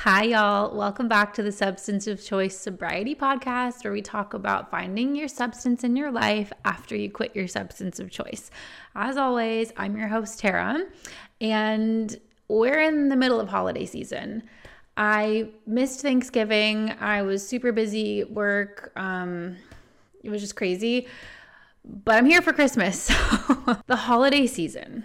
Hi, y'all. Welcome back to the Substance of Choice Sobriety Podcast, where we talk about finding your substance in your life after you quit your substance of choice. As always, I'm your host, Tara, and we're in the middle of holiday season. I missed Thanksgiving. I was super busy at work. Um, it was just crazy. But I'm here for Christmas. the holiday season.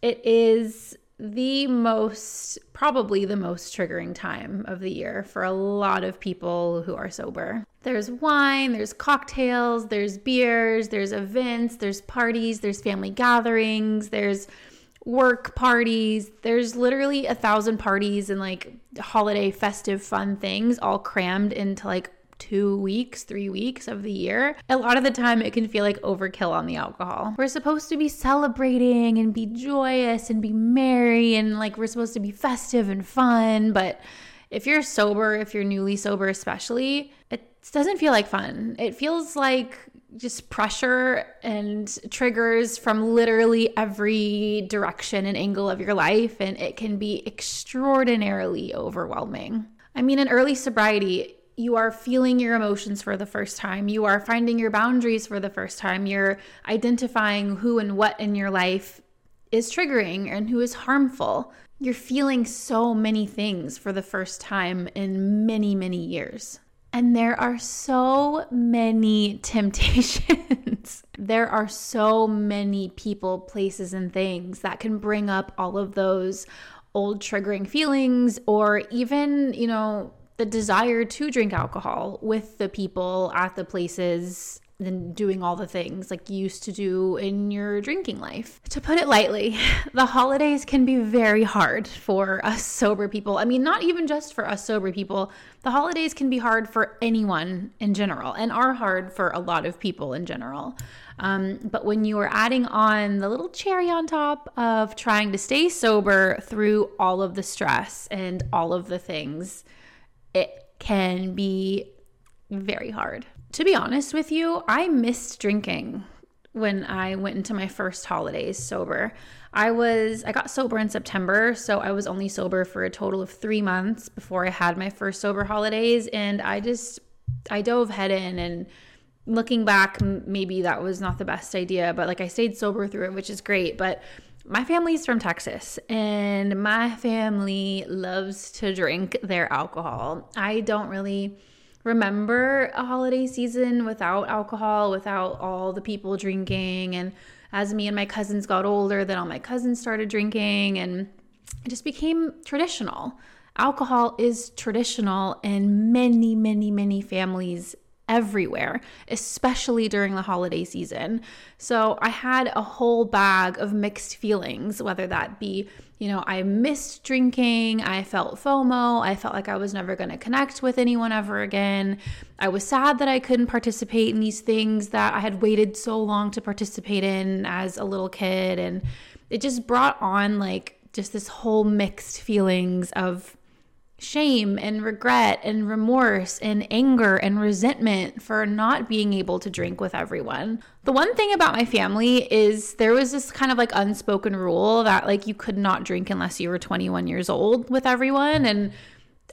It is the most, probably the most triggering time of the year for a lot of people who are sober. There's wine, there's cocktails, there's beers, there's events, there's parties, there's family gatherings, there's work parties. There's literally a thousand parties and like holiday festive fun things all crammed into like two weeks, three weeks of the year, a lot of the time it can feel like overkill on the alcohol. We're supposed to be celebrating and be joyous and be merry and like we're supposed to be festive and fun, but if you're sober, if you're newly sober especially, it doesn't feel like fun. It feels like just pressure and triggers from literally every direction and angle of your life, and it can be extraordinarily overwhelming. I mean, in early sobriety, you are feeling your emotions for the first time. You are finding your boundaries for the first time. You're identifying who and what in your life is triggering and who is harmful. You're feeling so many things for the first time in many, many years. And there are so many temptations. there are so many people, places, and things that can bring up all of those old triggering feelings or even, you know, the desire to drink alcohol with the people at the places and doing all the things like you used to do in your drinking life. To put it lightly, the holidays can be very hard for us sober people. I mean, not even just for us sober people, the holidays can be hard for anyone in general and are hard for a lot of people in general. Um, but when you are adding on the little cherry on top of trying to stay sober through all of the stress and all of the things, it can be very hard. To be honest with you, I missed drinking when I went into my first holidays sober. I was I got sober in September, so I was only sober for a total of 3 months before I had my first sober holidays and I just I dove head in and looking back maybe that was not the best idea, but like I stayed sober through it, which is great, but my family's from Texas and my family loves to drink their alcohol. I don't really remember a holiday season without alcohol, without all the people drinking. And as me and my cousins got older, then all my cousins started drinking and it just became traditional. Alcohol is traditional in many, many, many families everywhere, especially during the holiday season. So I had a whole bag of mixed feelings, whether that be, you know, I missed drinking, I felt FOMO, I felt like I was never going to connect with anyone ever again. I was sad that I couldn't participate in these things that I had waited so long to participate in as a little kid. And it just brought on like just this whole mixed feelings of shame and regret and remorse and anger and resentment for not being able to drink with everyone. The one thing about my family is there was this kind of like unspoken rule that like you could not drink unless you were 21 years old with everyone and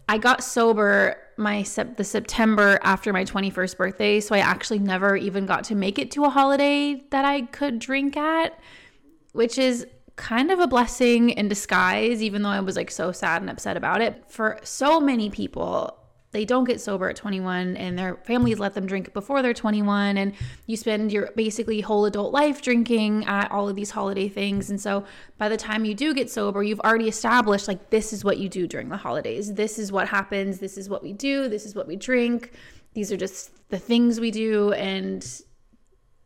I got sober my sep- the September after my 21st birthday, so I actually never even got to make it to a holiday that I could drink at, which is kind of a blessing in disguise, even though I was like so sad and upset about it. For so many people, they don't get sober at 21 and their families let them drink before they're 21 and you spend your basically whole adult life drinking at all of these holiday things. And so by the time you do get sober you've already established like this is what you do during the holidays. This is what happens. This is what we do. This is what we drink. These are just the things we do. And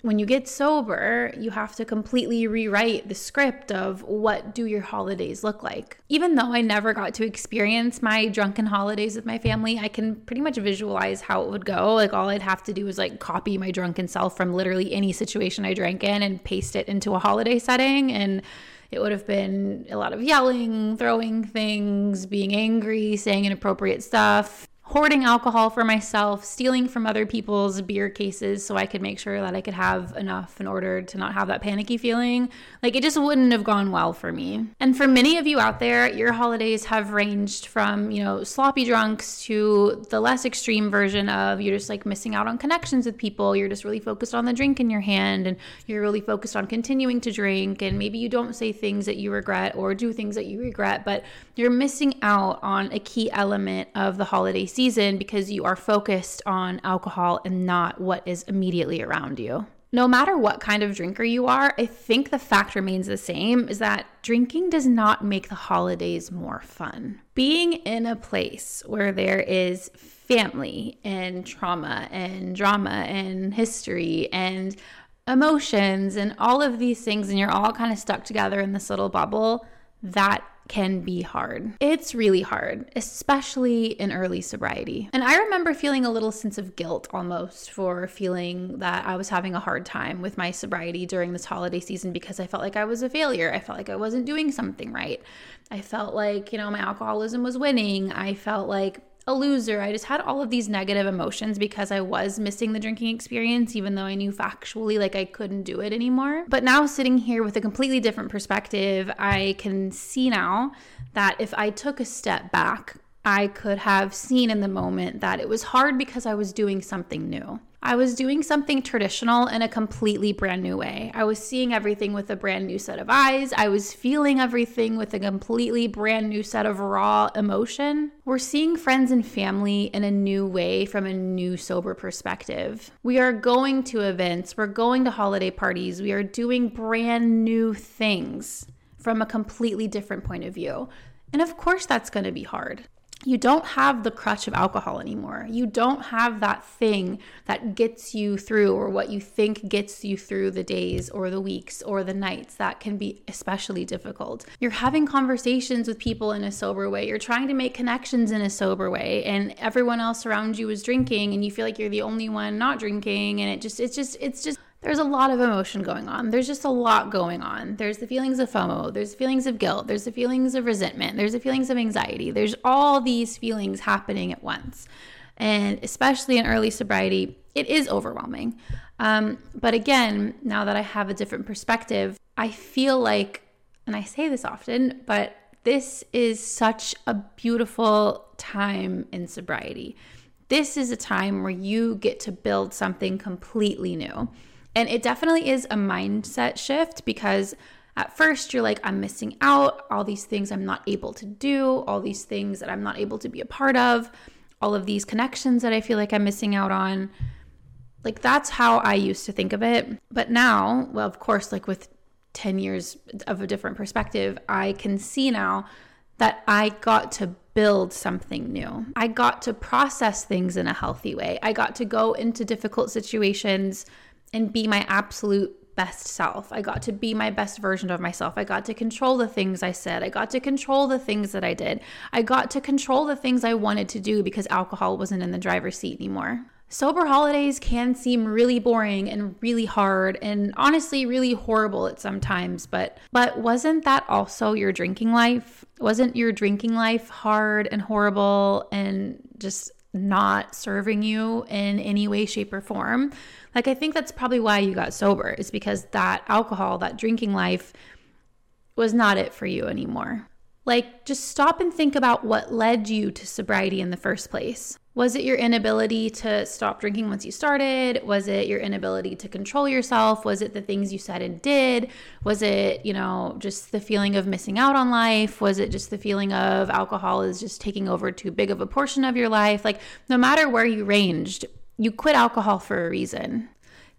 when you get sober, you have to completely rewrite the script of what do your holidays look like. Even though I never got to experience my drunken holidays with my family, I can pretty much visualize how it would go. Like all I'd have to do is like copy my drunken self from literally any situation I drank in and paste it into a holiday setting and it would have been a lot of yelling, throwing things, being angry, saying inappropriate stuff hoarding alcohol for myself, stealing from other people's beer cases so I could make sure that I could have enough in order to not have that panicky feeling. Like it just wouldn't have gone well for me. And for many of you out there, your holidays have ranged from, you know, sloppy drunks to the less extreme version of you're just like missing out on connections with people. You're just really focused on the drink in your hand and you're really focused on continuing to drink. And maybe you don't say things that you regret or do things that you regret, but you're missing out on a key element of the holiday season because you are focused on alcohol and not what is immediately around you. No matter what kind of drinker you are, I think the fact remains the same is that drinking does not make the holidays more fun. Being in a place where there is family and trauma and drama and history and emotions and all of these things, and you're all kind of stuck together in this little bubble, that can be hard. It's really hard, especially in early sobriety. And I remember feeling a little sense of guilt almost for feeling that I was having a hard time with my sobriety during this holiday season because I felt like I was a failure. I felt like I wasn't doing something right. I felt like, you know, my alcoholism was winning. I felt like a loser. I just had all of these negative emotions because I was missing the drinking experience, even though I knew factually like I couldn't do it anymore. But now, sitting here with a completely different perspective, I can see now that if I took a step back, I could have seen in the moment that it was hard because I was doing something new. I was doing something traditional in a completely brand new way. I was seeing everything with a brand new set of eyes. I was feeling everything with a completely brand new set of raw emotion. We're seeing friends and family in a new way from a new sober perspective. We are going to events, we're going to holiday parties, we are doing brand new things from a completely different point of view. And of course, that's going to be hard you don't have the crutch of alcohol anymore. You don't have that thing that gets you through, or what you think gets you through the days or the weeks or the nights. That can be especially difficult. You're having conversations with people in a sober way. You're trying to make connections in a sober way, and everyone else around you is drinking, and you feel like you're the only one not drinking. And it just, it's just, it's just there's a lot of emotion going on. There's just a lot going on. There's the feelings of FOMO, there's feelings of guilt, there's the feelings of resentment, there's the feelings of anxiety. There's all these feelings happening at once. And especially in early sobriety, it is overwhelming. Um, but again, now that I have a different perspective, I feel like, and I say this often, but this is such a beautiful time in sobriety. This is a time where you get to build something completely new. And it definitely is a mindset shift because at first you're like, I'm missing out, all these things I'm not able to do, all these things that I'm not able to be a part of, all of these connections that I feel like I'm missing out on. Like that's how I used to think of it. But now, well, of course, like with 10 years of a different perspective, I can see now that I got to build something new. I got to process things in a healthy way. I got to go into difficult situations and be my absolute best self. I got to be my best version of myself. I got to control the things I said. I got to control the things that I did. I got to control the things I wanted to do because alcohol wasn't in the driver's seat anymore. Sober holidays can seem really boring and really hard and honestly really horrible at sometimes, but but wasn't that also your drinking life? Wasn't your drinking life hard and horrible and just not serving you in any way shape or form? Like, I think that's probably why you got sober, is because that alcohol, that drinking life was not it for you anymore. Like, just stop and think about what led you to sobriety in the first place. Was it your inability to stop drinking once you started? Was it your inability to control yourself? Was it the things you said and did? Was it, you know, just the feeling of missing out on life? Was it just the feeling of alcohol is just taking over too big of a portion of your life? Like, no matter where you ranged, you quit alcohol for a reason.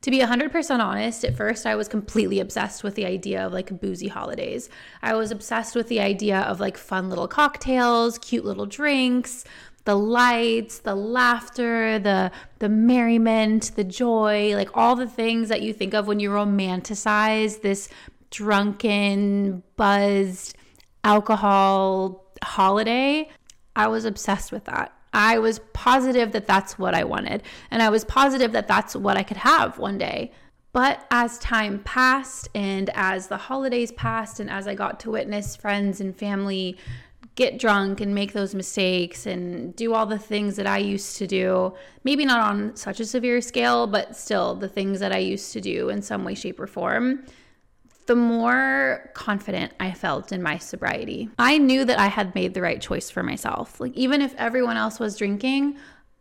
To be 100% honest, at first I was completely obsessed with the idea of like boozy holidays. I was obsessed with the idea of like fun little cocktails, cute little drinks, the lights, the laughter, the the merriment, the joy, like all the things that you think of when you romanticize this drunken, buzzed alcohol holiday. I was obsessed with that. I was positive that that's what I wanted. And I was positive that that's what I could have one day. But as time passed and as the holidays passed, and as I got to witness friends and family get drunk and make those mistakes and do all the things that I used to do. Maybe not on such a severe scale, but still the things that I used to do in some way, shape, or form. The more confident I felt in my sobriety. I knew that I had made the right choice for myself. Like, even if everyone else was drinking,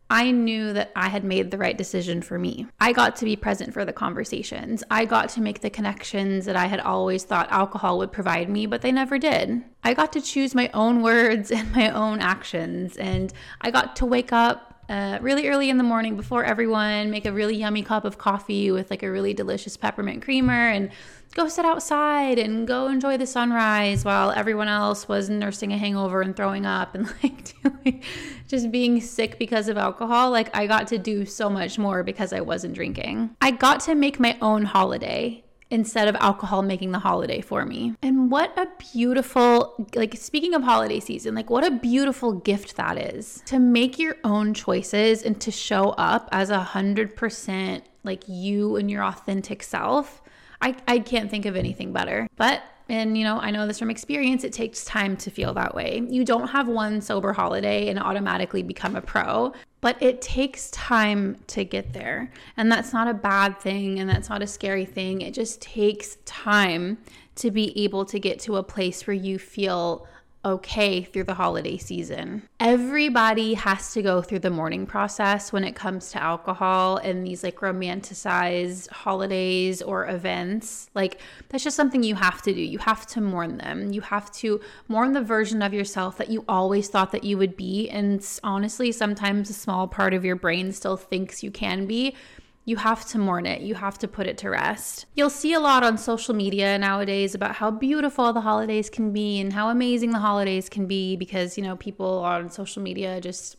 I knew that I had made the right decision for me. I got to be present for the conversations. I got to make the connections that I had always thought alcohol would provide me, but they never did. I got to choose my own words and my own actions, and I got to wake up uh, really early in the morning before everyone, make a really yummy cup of coffee with like a really delicious peppermint creamer, and go sit outside and go enjoy the sunrise while everyone else was nursing a hangover and throwing up and like just being sick because of alcohol. Like I got to do so much more because I wasn't drinking. I got to make my own holiday instead of alcohol making the holiday for me. And what a beautiful, like, speaking of holiday season, like, what a beautiful gift that is to make your own choices and to show up as a hundred percent like you and your authentic self. I, I can't think of anything better. But and, you know, I know this from experience, it takes time to feel that way. You don't have one sober holiday and automatically become a pro, but it takes time to get there. And that's not a bad thing and that's not a scary thing. It just takes time to be able to get to a place where you feel okay through the holiday season. Everybody has to go through the mourning process when it comes to alcohol and these like romanticized holidays or events. Like, that's just something you have to do. You have to mourn them. You have to mourn the version of yourself that you always thought that you would be. And honestly, sometimes a small part of your brain still thinks you can be you have to mourn it. You have to put it to rest. You'll see a lot on social media nowadays about how beautiful the holidays can be and how amazing the holidays can be because, you know, people on social media just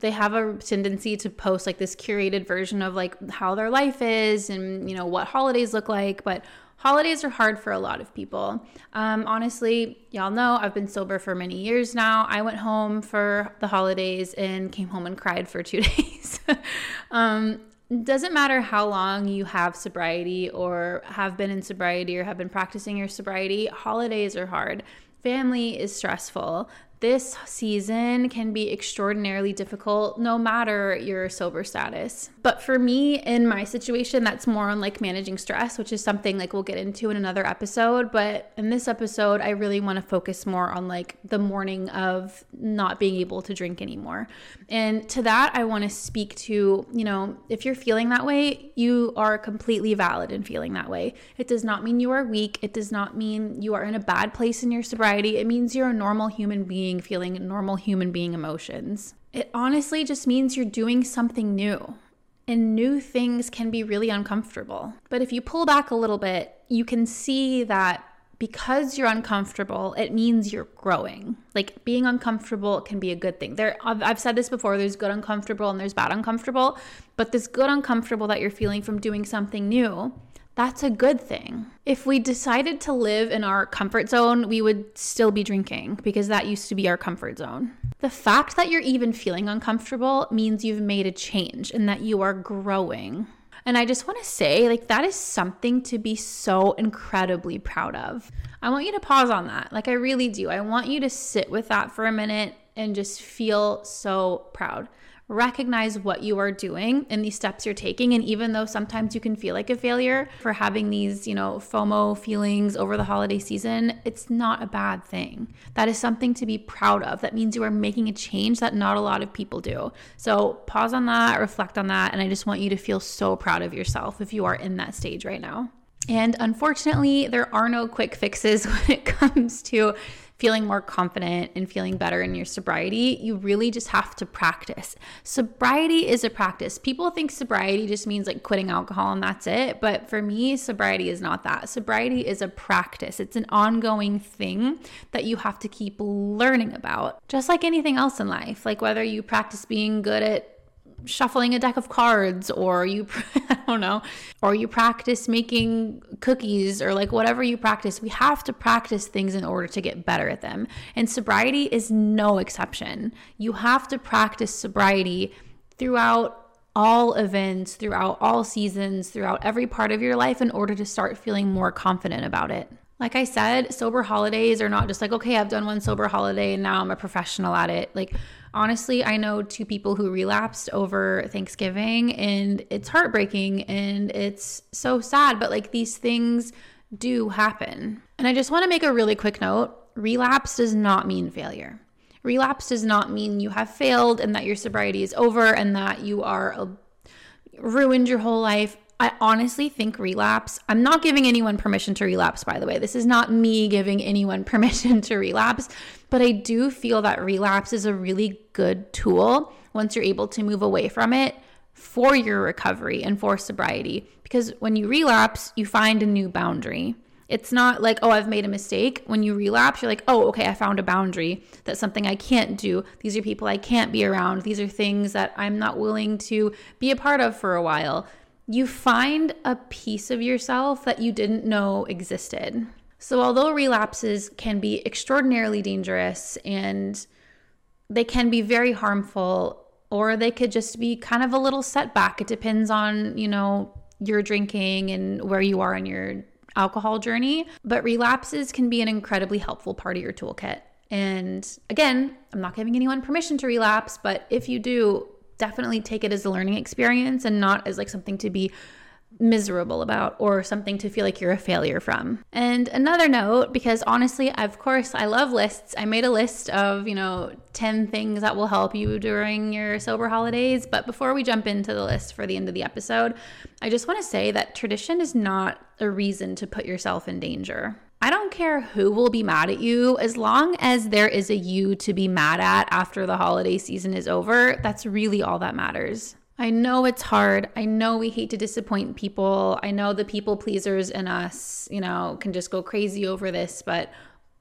they have a tendency to post like this curated version of like how their life is and, you know, what holidays look like, but holidays are hard for a lot of people. Um, honestly, y'all know I've been sober for many years now. I went home for the holidays and came home and cried for two days. um, doesn't matter how long you have sobriety or have been in sobriety or have been practicing your sobriety, holidays are hard. Family is stressful this season can be extraordinarily difficult no matter your sober status. But for me, in my situation, that's more on like managing stress, which is something like we'll get into in another episode. But in this episode, I really want to focus more on like the mourning of not being able to drink anymore. And to that, I want to speak to, you know, if you're feeling that way, you are completely valid in feeling that way. It does not mean you are weak. It does not mean you are in a bad place in your sobriety. It means you're a normal human being being feeling normal human being emotions. It honestly just means you're doing something new. And new things can be really uncomfortable. But if you pull back a little bit, you can see that because you're uncomfortable, it means you're growing. Like being uncomfortable can be a good thing. There, I've, I've, said this before. There's good uncomfortable and there's bad uncomfortable. But this good uncomfortable that you're feeling from doing something new that's a good thing. If we decided to live in our comfort zone, we would still be drinking because that used to be our comfort zone. The fact that you're even feeling uncomfortable means you've made a change and that you are growing. And I just want to say, like, that is something to be so incredibly proud of. I want you to pause on that. Like, I really do. I want you to sit with that for a minute and just feel so proud recognize what you are doing and these steps you're taking. And even though sometimes you can feel like a failure for having these, you know, FOMO feelings over the holiday season, it's not a bad thing. That is something to be proud of. That means you are making a change that not a lot of people do. So pause on that, reflect on that. And I just want you to feel so proud of yourself if you are in that stage right now. And unfortunately, there are no quick fixes when it comes to feeling more confident and feeling better in your sobriety, you really just have to practice. Sobriety is a practice. People think sobriety just means like quitting alcohol and that's it. But for me, sobriety is not that. Sobriety is a practice, it's an ongoing thing that you have to keep learning about, just like anything else in life. Like whether you practice being good at shuffling a deck of cards or you I don't know or you practice making cookies or like whatever you practice we have to practice things in order to get better at them. And sobriety is no exception. You have to practice sobriety throughout all events throughout all seasons throughout every part of your life in order to start feeling more confident about it. Like I said, sober holidays are not just like, okay, I've done one sober holiday and now I'm a professional at it. Like, honestly, I know two people who relapsed over Thanksgiving and it's heartbreaking and it's so sad, but like these things do happen. And I just want to make a really quick note relapse does not mean failure. Relapse does not mean you have failed and that your sobriety is over and that you are a, ruined your whole life. I honestly think relapse, I'm not giving anyone permission to relapse, by the way. This is not me giving anyone permission to relapse, but I do feel that relapse is a really good tool once you're able to move away from it for your recovery and for sobriety. Because when you relapse, you find a new boundary. It's not like, oh, I've made a mistake. When you relapse, you're like, oh, okay, I found a boundary. That's something I can't do. These are people I can't be around. These are things that I'm not willing to be a part of for a while. You find a piece of yourself that you didn't know existed. So, although relapses can be extraordinarily dangerous and they can be very harmful, or they could just be kind of a little setback, it depends on, you know, your drinking and where you are in your alcohol journey, but relapses can be an incredibly helpful part of your toolkit. And again, I'm not giving anyone permission to relapse, but if you do, definitely take it as a learning experience and not as like something to be miserable about or something to feel like you're a failure from. And another note, because honestly, of course, I love lists. I made a list of, you know, 10 things that will help you during your sober holidays. But before we jump into the list for the end of the episode, I just want to say that tradition is not a reason to put yourself in danger. I don't care who will be mad at you, as long as there is a you to be mad at after the holiday season is over, that's really all that matters. I know it's hard. I know we hate to disappoint people. I know the people pleasers in us, you know, can just go crazy over this, but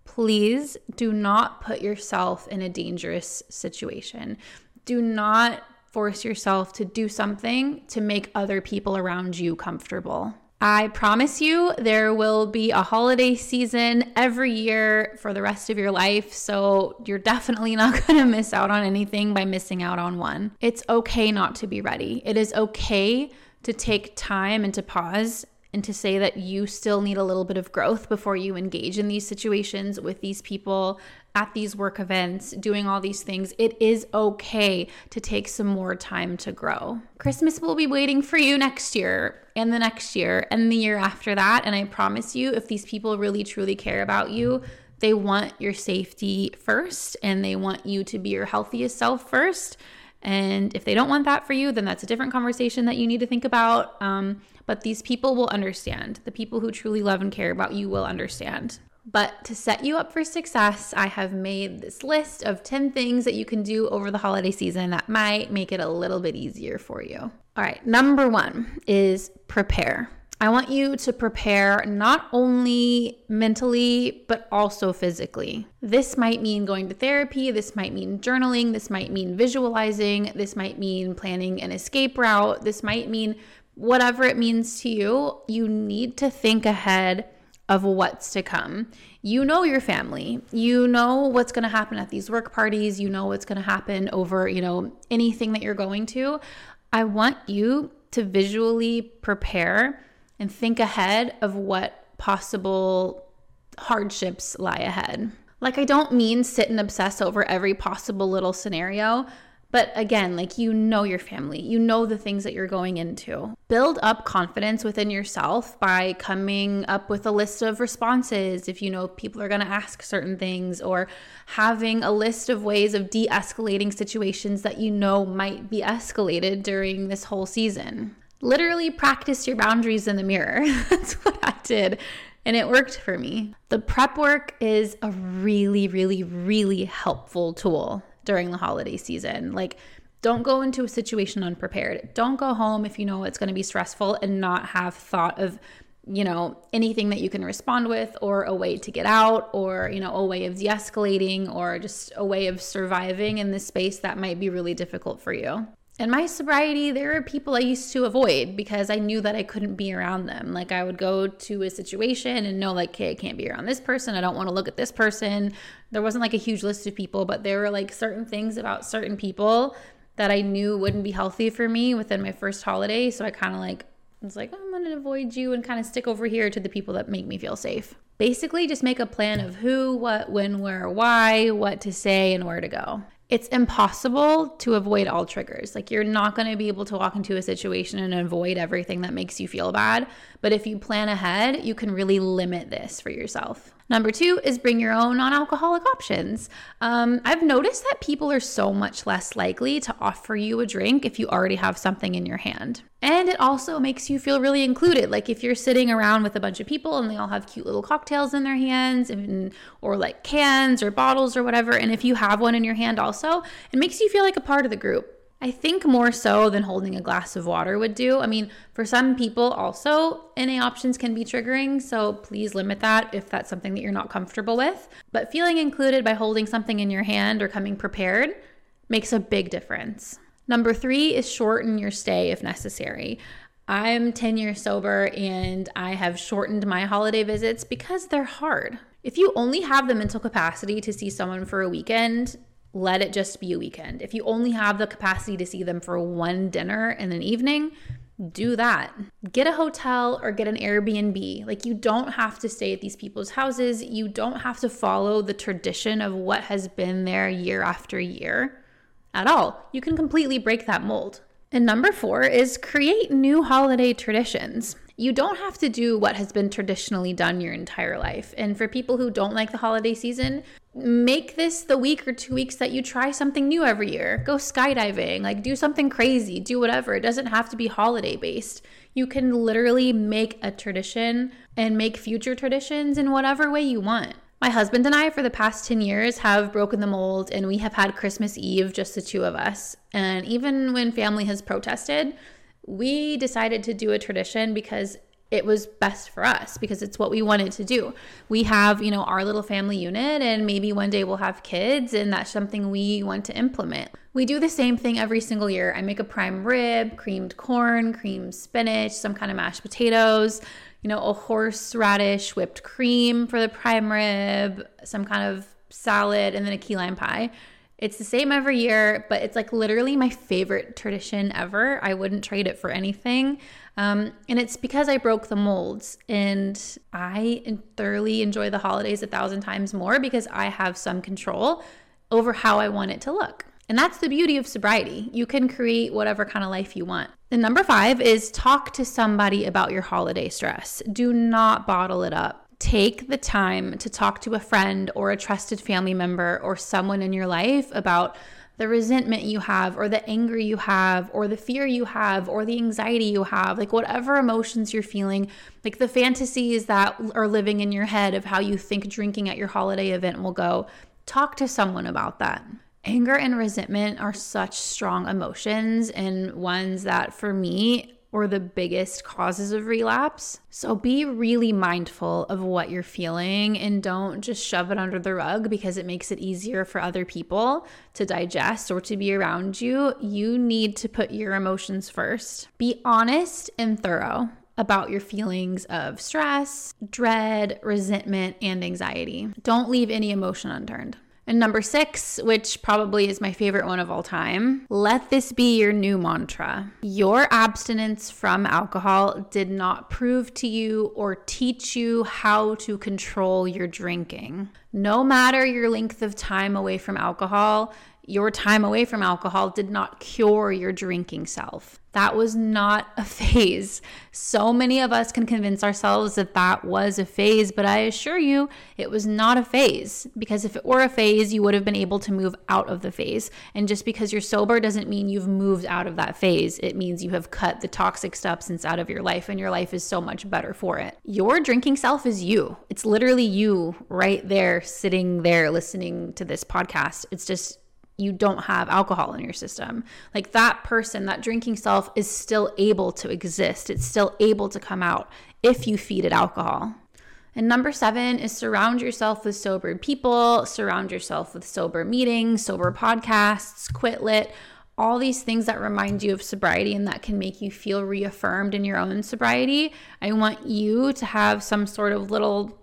please do not put yourself in a dangerous situation. Do not force yourself to do something to make other people around you comfortable. I promise you, there will be a holiday season every year for the rest of your life. So you're definitely not going to miss out on anything by missing out on one. It's okay not to be ready. It is okay to take time and to pause and to say that you still need a little bit of growth before you engage in these situations with these people at these work events, doing all these things, it is okay to take some more time to grow. Christmas will be waiting for you next year and the next year and the year after that. And I promise you, if these people really truly care about you, they want your safety first and they want you to be your healthiest self first. And if they don't want that for you, then that's a different conversation that you need to think about. Um, but these people will understand. The people who truly love and care about you will understand. But to set you up for success, I have made this list of 10 things that you can do over the holiday season that might make it a little bit easier for you. All right, number one is prepare. I want you to prepare not only mentally, but also physically. This might mean going to therapy, this might mean journaling, this might mean visualizing, this might mean planning an escape route, this might mean whatever it means to you. You need to think ahead of what's to come. You know your family. You know what's going to happen at these work parties. You know what's going to happen over, you know, anything that you're going to. I want you to visually prepare and think ahead of what possible hardships lie ahead. Like, I don't mean sit and obsess over every possible little scenario, but again, like you know your family, you know the things that you're going into. Build up confidence within yourself by coming up with a list of responses if you know people are going to ask certain things, or having a list of ways of de escalating situations that you know might be escalated during this whole season. Literally practice your boundaries in the mirror. That's what I did and it worked for me. The prep work is a really, really, really helpful tool during the holiday season. Like, don't go into a situation unprepared. Don't go home if you know it's going to be stressful and not have thought of, you know, anything that you can respond with or a way to get out or, you know, a way of de escalating or just a way of surviving in this space that might be really difficult for you. In my sobriety, there are people I used to avoid because I knew that I couldn't be around them. Like I would go to a situation and know, like, okay, I can't be around this person. I don't want to look at this person. There wasn't like a huge list of people, but there were like certain things about certain people that I knew wouldn't be healthy for me within my first holiday. So I kind of like It's like, I'm going to avoid you and kind of stick over here to the people that make me feel safe. Basically, just make a plan of who, what, when, where, why, what to say, and where to go it's impossible to avoid all triggers. Like you're not going to be able to walk into a situation and avoid everything that makes you feel bad. But if you plan ahead, you can really limit this for yourself. Number two is bring your own non alcoholic options. Um, I've noticed that people are so much less likely to offer you a drink if you already have something in your hand. And it also makes you feel really included. Like if you're sitting around with a bunch of people and they all have cute little cocktails in their hands, and, or like cans or bottles or whatever, and if you have one in your hand also, it makes you feel like a part of the group. I think more so than holding a glass of water would do. I mean, for some people, also, NA options can be triggering, so please limit that if that's something that you're not comfortable with. But feeling included by holding something in your hand or coming prepared makes a big difference. Number three is shorten your stay if necessary. I'm 10 years sober and I have shortened my holiday visits because they're hard. If you only have the mental capacity to see someone for a weekend, let it just be a weekend. If you only have the capacity to see them for one dinner in an evening, do that. Get a hotel or get an Airbnb. Like, you don't have to stay at these people's houses. You don't have to follow the tradition of what has been there year after year at all. You can completely break that mold. And number four is create new holiday traditions. You don't have to do what has been traditionally done your entire life. And for people who don't like the holiday season, make this the week or two weeks that you try something new every year. Go skydiving, like do something crazy, do whatever. It doesn't have to be holiday based. You can literally make a tradition and make future traditions in whatever way you want. My husband and I, for the past 10 years, have broken the mold and we have had Christmas Eve, just the two of us. And even when family has protested, we decided to do a tradition because it was best for us because it's what we wanted to do. We have, you know, our little family unit and maybe one day we'll have kids and that's something we want to implement. We do the same thing every single year. I make a prime rib, creamed corn, creamed spinach, some kind of mashed potatoes, you know, a horseradish whipped cream for the prime rib, some kind of salad, and then a key lime pie. It's the same every year, but it's like literally my favorite tradition ever. I wouldn't trade it for anything. Um, and it's because I broke the molds and I thoroughly enjoy the holidays a thousand times more because I have some control over how I want it to look. And that's the beauty of sobriety. You can create whatever kind of life you want. And number five is talk to somebody about your holiday stress. Do not bottle it up. Take the time to talk to a friend or a trusted family member or someone in your life about the resentment you have, or the anger you have, or the fear you have, or the anxiety you have, like whatever emotions you're feeling, like the fantasies that are living in your head of how you think drinking at your holiday event will go, talk to someone about that. Anger and resentment are such strong emotions and ones that for me were the biggest causes of relapse. So be really mindful of what you're feeling and don't just shove it under the rug because it makes it easier for other people to digest or to be around you. You need to put your emotions first. Be honest and thorough about your feelings of stress, dread, resentment, and anxiety. Don't leave any emotion unturned. And number six, which probably is my favorite one of all time, let this be your new mantra. Your abstinence from alcohol did not prove to you or teach you how to control your drinking. No matter your length of time away from alcohol, your time away from alcohol did not cure your drinking self. That was not a phase. So many of us can convince ourselves that that was a phase, but I assure you it was not a phase because if it were a phase, you would have been able to move out of the phase. And just because you're sober doesn't mean you've moved out of that phase. It means you have cut the toxic substance out of your life and your life is so much better for it. Your drinking self is you. It's literally you right there, sitting there listening to this podcast. It's just you don't have alcohol in your system. Like that person, that drinking self is still able to exist. It's still able to come out if you feed it alcohol. And number seven is surround yourself with sober people, surround yourself with sober meetings, sober podcasts, quit lit, all these things that remind you of sobriety and that can make you feel reaffirmed in your own sobriety. I want you to have some sort of little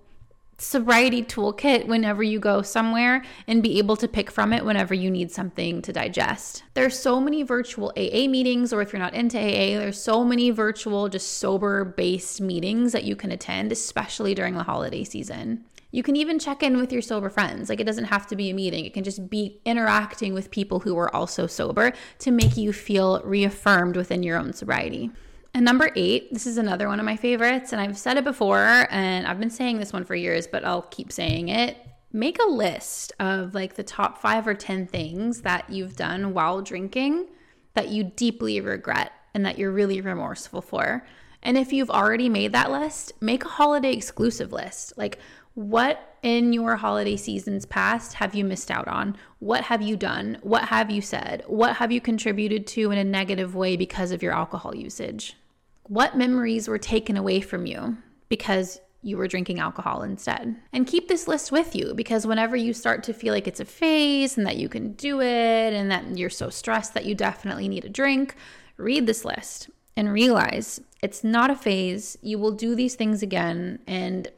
sobriety toolkit whenever you go somewhere and be able to pick from it whenever you need something to digest. There's so many virtual AA meetings, or if you're not into AA, there's so many virtual, just sober based meetings that you can attend, especially during the holiday season. You can even check in with your sober friends. Like it doesn't have to be a meeting, it can just be interacting with people who are also sober to make you feel reaffirmed within your own sobriety. And number eight, this is another one of my favorites, and I've said it before, and I've been saying this one for years, but I'll keep saying it. Make a list of like the top five or 10 things that you've done while drinking that you deeply regret and that you're really remorseful for. And if you've already made that list, make a holiday exclusive list. Like, what in your holiday seasons past have you missed out on? What have you done? What have you said? What have you contributed to in a negative way because of your alcohol usage? What memories were taken away from you because you were drinking alcohol instead? And keep this list with you because whenever you start to feel like it's a phase and that you can do it and that you're so stressed that you definitely need a drink, read this list and realize it's not a phase. You will do these things again and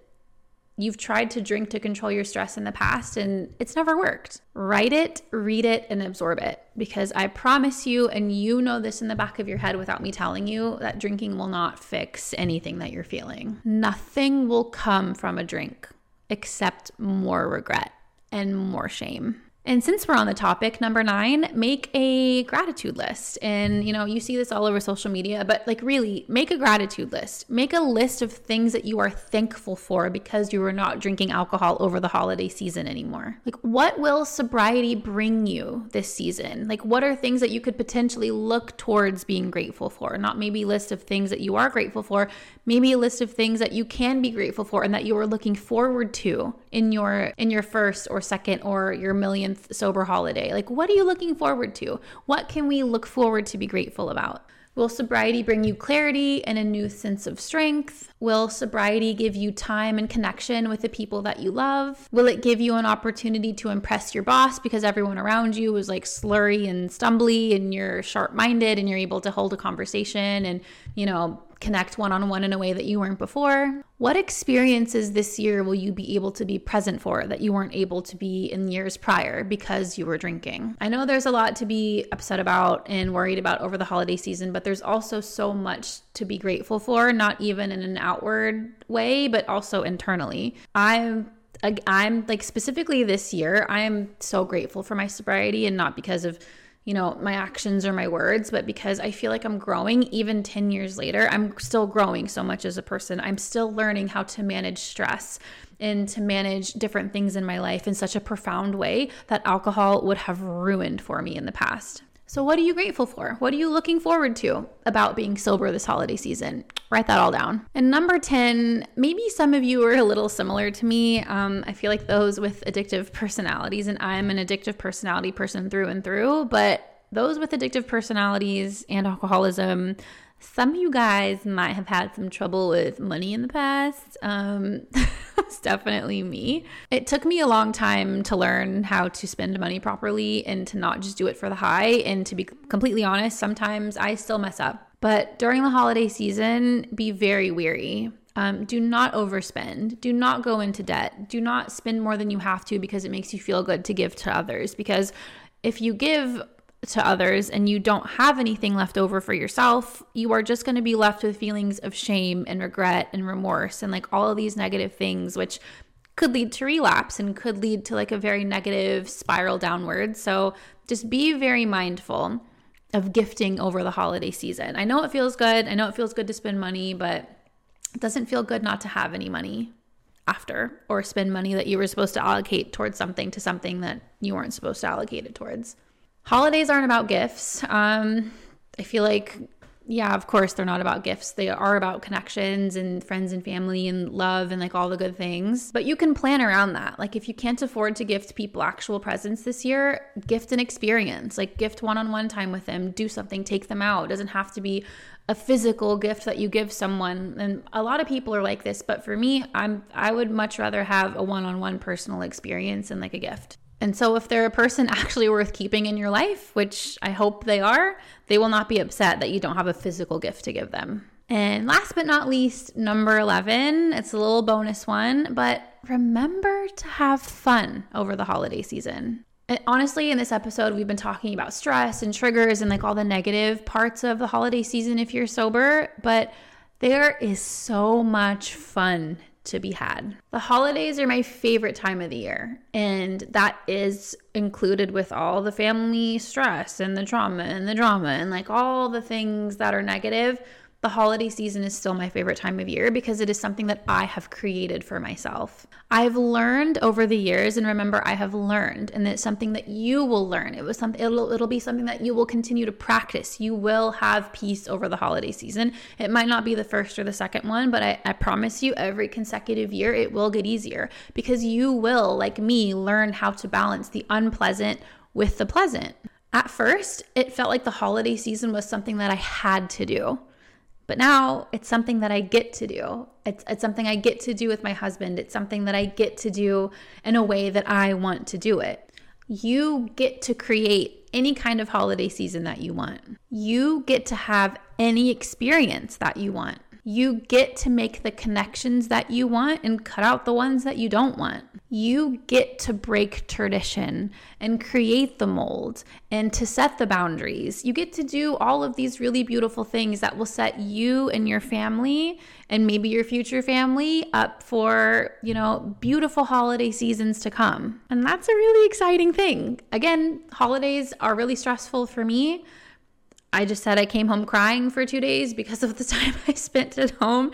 You've tried to drink to control your stress in the past and it's never worked. Write it, read it, and absorb it because I promise you, and you know this in the back of your head without me telling you, that drinking will not fix anything that you're feeling. Nothing will come from a drink except more regret and more shame. And since we're on the topic, number nine, make a gratitude list. And you know, you see this all over social media, but like really make a gratitude list. Make a list of things that you are thankful for because you are not drinking alcohol over the holiday season anymore. Like, what will sobriety bring you this season? Like, what are things that you could potentially look towards being grateful for? Not maybe a list of things that you are grateful for, maybe a list of things that you can be grateful for and that you are looking forward to in your in your first or second or your millionth sober holiday like what are you looking forward to what can we look forward to be grateful about Will sobriety bring you clarity and a new sense of strength? Will sobriety give you time and connection with the people that you love? Will it give you an opportunity to impress your boss because everyone around you was like slurry and stumbly and you're sharp minded and you're able to hold a conversation and, you know, connect one on one in a way that you weren't before? What experiences this year will you be able to be present for that you weren't able to be in years prior because you were drinking? I know there's a lot to be upset about and worried about over the holiday season, but there's also so much to be grateful for, not even in an outward way, but also internally. I'm I'm like specifically this year, I am so grateful for my sobriety and not because of you know, my actions or my words, but because I feel like I'm growing even 10 years later, I'm still growing so much as a person. I'm still learning how to manage stress and to manage different things in my life in such a profound way that alcohol would have ruined for me in the past. So, what are you grateful for? What are you looking forward to about being sober this holiday season? Write that all down. And number 10, maybe some of you are a little similar to me. Um, I feel like those with addictive personalities, and I'm an addictive personality person through and through, but those with addictive personalities and alcoholism, some of you guys might have had some trouble with money in the past. Um, that's definitely me. It took me a long time to learn how to spend money properly and to not just do it for the high. And to be completely honest, sometimes I still mess up. But during the holiday season, be very weary. Um, do not overspend. Do not go into debt. Do not spend more than you have to because it makes you feel good to give to others. Because if you give to others and you don't have anything left over for yourself, you are just going to be left with feelings of shame and regret and remorse and like all of these negative things, which could lead to relapse and could lead to like a very negative spiral downward. So just be very mindful of gifting over the holiday season. I know it feels good. I know it feels good to spend money, but it doesn't feel good not to have any money after or spend money that you were supposed to allocate towards something to something that you weren't supposed to allocate it towards holidays aren't about gifts. Um, I feel like, yeah, of course, they're not about gifts. They are about connections and friends and family and love and like all the good things. But you can plan around that. Like, if you can't afford to gift people actual presents this year, gift an experience. Like, gift one on one time with them, do something, take them out. It doesn't have to be a physical gift that you give someone and a lot of people are like this but for me i'm i would much rather have a one-on-one personal experience than like a gift and so, if they're a person actually worth keeping in your life, which I hope they are, they will not be upset that you don't have a physical gift to give them. And last but not least, number 11, it's a little bonus one, but remember to have fun over the holiday season. And honestly, in this episode, we've been talking about stress and triggers and like all the negative parts of the holiday season if you're sober, but there is so much fun to be had. The holidays are my favorite time of the year, and that is included with all the family stress and the trauma and the drama and like all the things that are negative the holiday season is still my favorite time of year because it is something that I have created for myself. I've learned over the years, and remember, I have learned, and it's something that you will learn. It was something. It'll it'll be something that you will continue to practice. You will have peace over the holiday season. It might not be the first or the second one, but I, I promise you, every consecutive year, it will get easier because you will, like me, learn how to balance the unpleasant with the pleasant. At first, it felt like the holiday season was something that I had to do. But now it's something that I get to do. It's, it's something I get to do with my husband. It's something that I get to do in a way that I want to do it. You get to create any kind of holiday season that you want. You get to have any experience that you want. You get to make the connections that you want and cut out the ones that you don't want. You get to break tradition and create the mold and to set the boundaries. You get to do all of these really beautiful things that will set you and your family and maybe your future family up for, you know, beautiful holiday seasons to come. And that's a really exciting thing. Again, holidays are really stressful for me. I just said I came home crying for two days because of the time I spent at home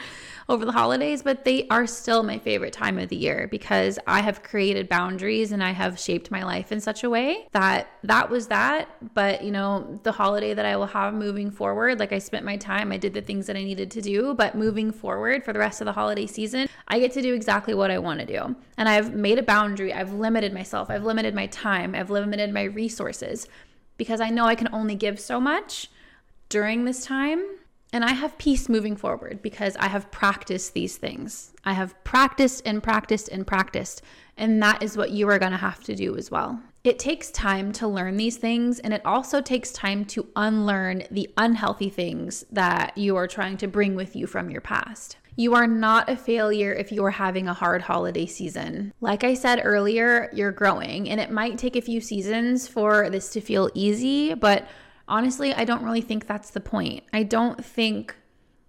over the holidays, but they are still my favorite time of the year because I have created boundaries and I have shaped my life in such a way that that was that. But, you know, the holiday that I will have moving forward, like I spent my time, I did the things that I needed to do, but moving forward for the rest of the holiday season, I get to do exactly what I want to do. And I've made a boundary, I've limited myself, I've limited my time, I've limited my resources because I know I can only give so much during this time. And I have peace moving forward because I have practiced these things. I have practiced and practiced and practiced. And that is what you are going to have to do as well. It takes time to learn these things, and it also takes time to unlearn the unhealthy things that you are trying to bring with you from your past. You are not a failure if you are having a hard holiday season. Like I said earlier, you're growing, and it might take a few seasons for this to feel easy, but honestly, I don't really think that's the point. I don't think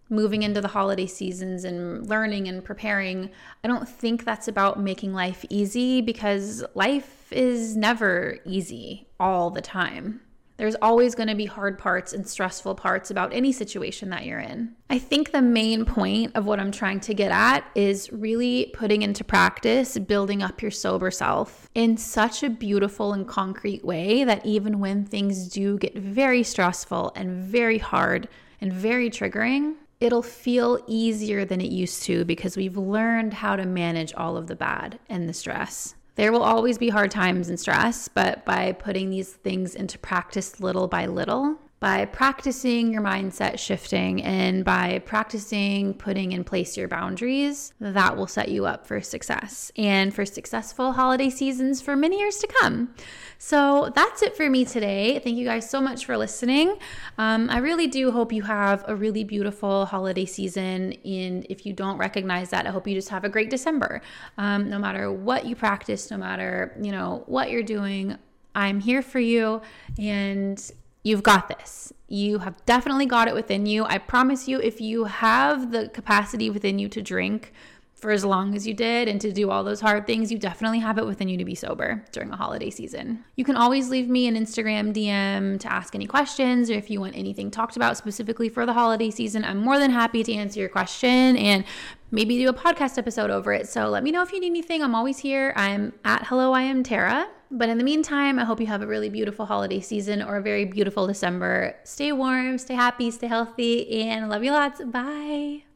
moving into the holiday seasons and learning and preparing, I don't think that's about making life easy because life is never easy all the time. There's always going to be hard parts and stressful parts about any situation that you're in. I think the main point of what I'm trying to get at is really putting into practice building up your sober self in such a beautiful and concrete way that even when things do get very stressful and very hard and very triggering, it'll feel easier than it used to because we've learned how to manage all of the bad and the stress. There will always be hard times and stress, but by putting these things into practice little by little, by practicing your mindset shifting and by practicing putting in place your boundaries, that will set you up for success and for successful holiday seasons for many years to come. So that's it for me today. Thank you guys so much for listening. Um, I really do hope you have a really beautiful holiday season. And if you don't recognize that, I hope you just have a great December. Um, no matter what you practice, no matter you know what you're doing, I'm here for you and You've got this. You have definitely got it within you. I promise you, if you have the capacity within you to drink for as long as you did and to do all those hard things, you definitely have it within you to be sober during a holiday season. You can always leave me an Instagram DM to ask any questions or if you want anything talked about specifically for the holiday season. I'm more than happy to answer your question and maybe do a podcast episode over it. So let me know if you need anything. I'm always here. I'm at Hello, I am Tara. But in the meantime, I hope you have a really beautiful holiday season or a very beautiful December. Stay warm, stay happy, stay healthy, and love you lots. Bye.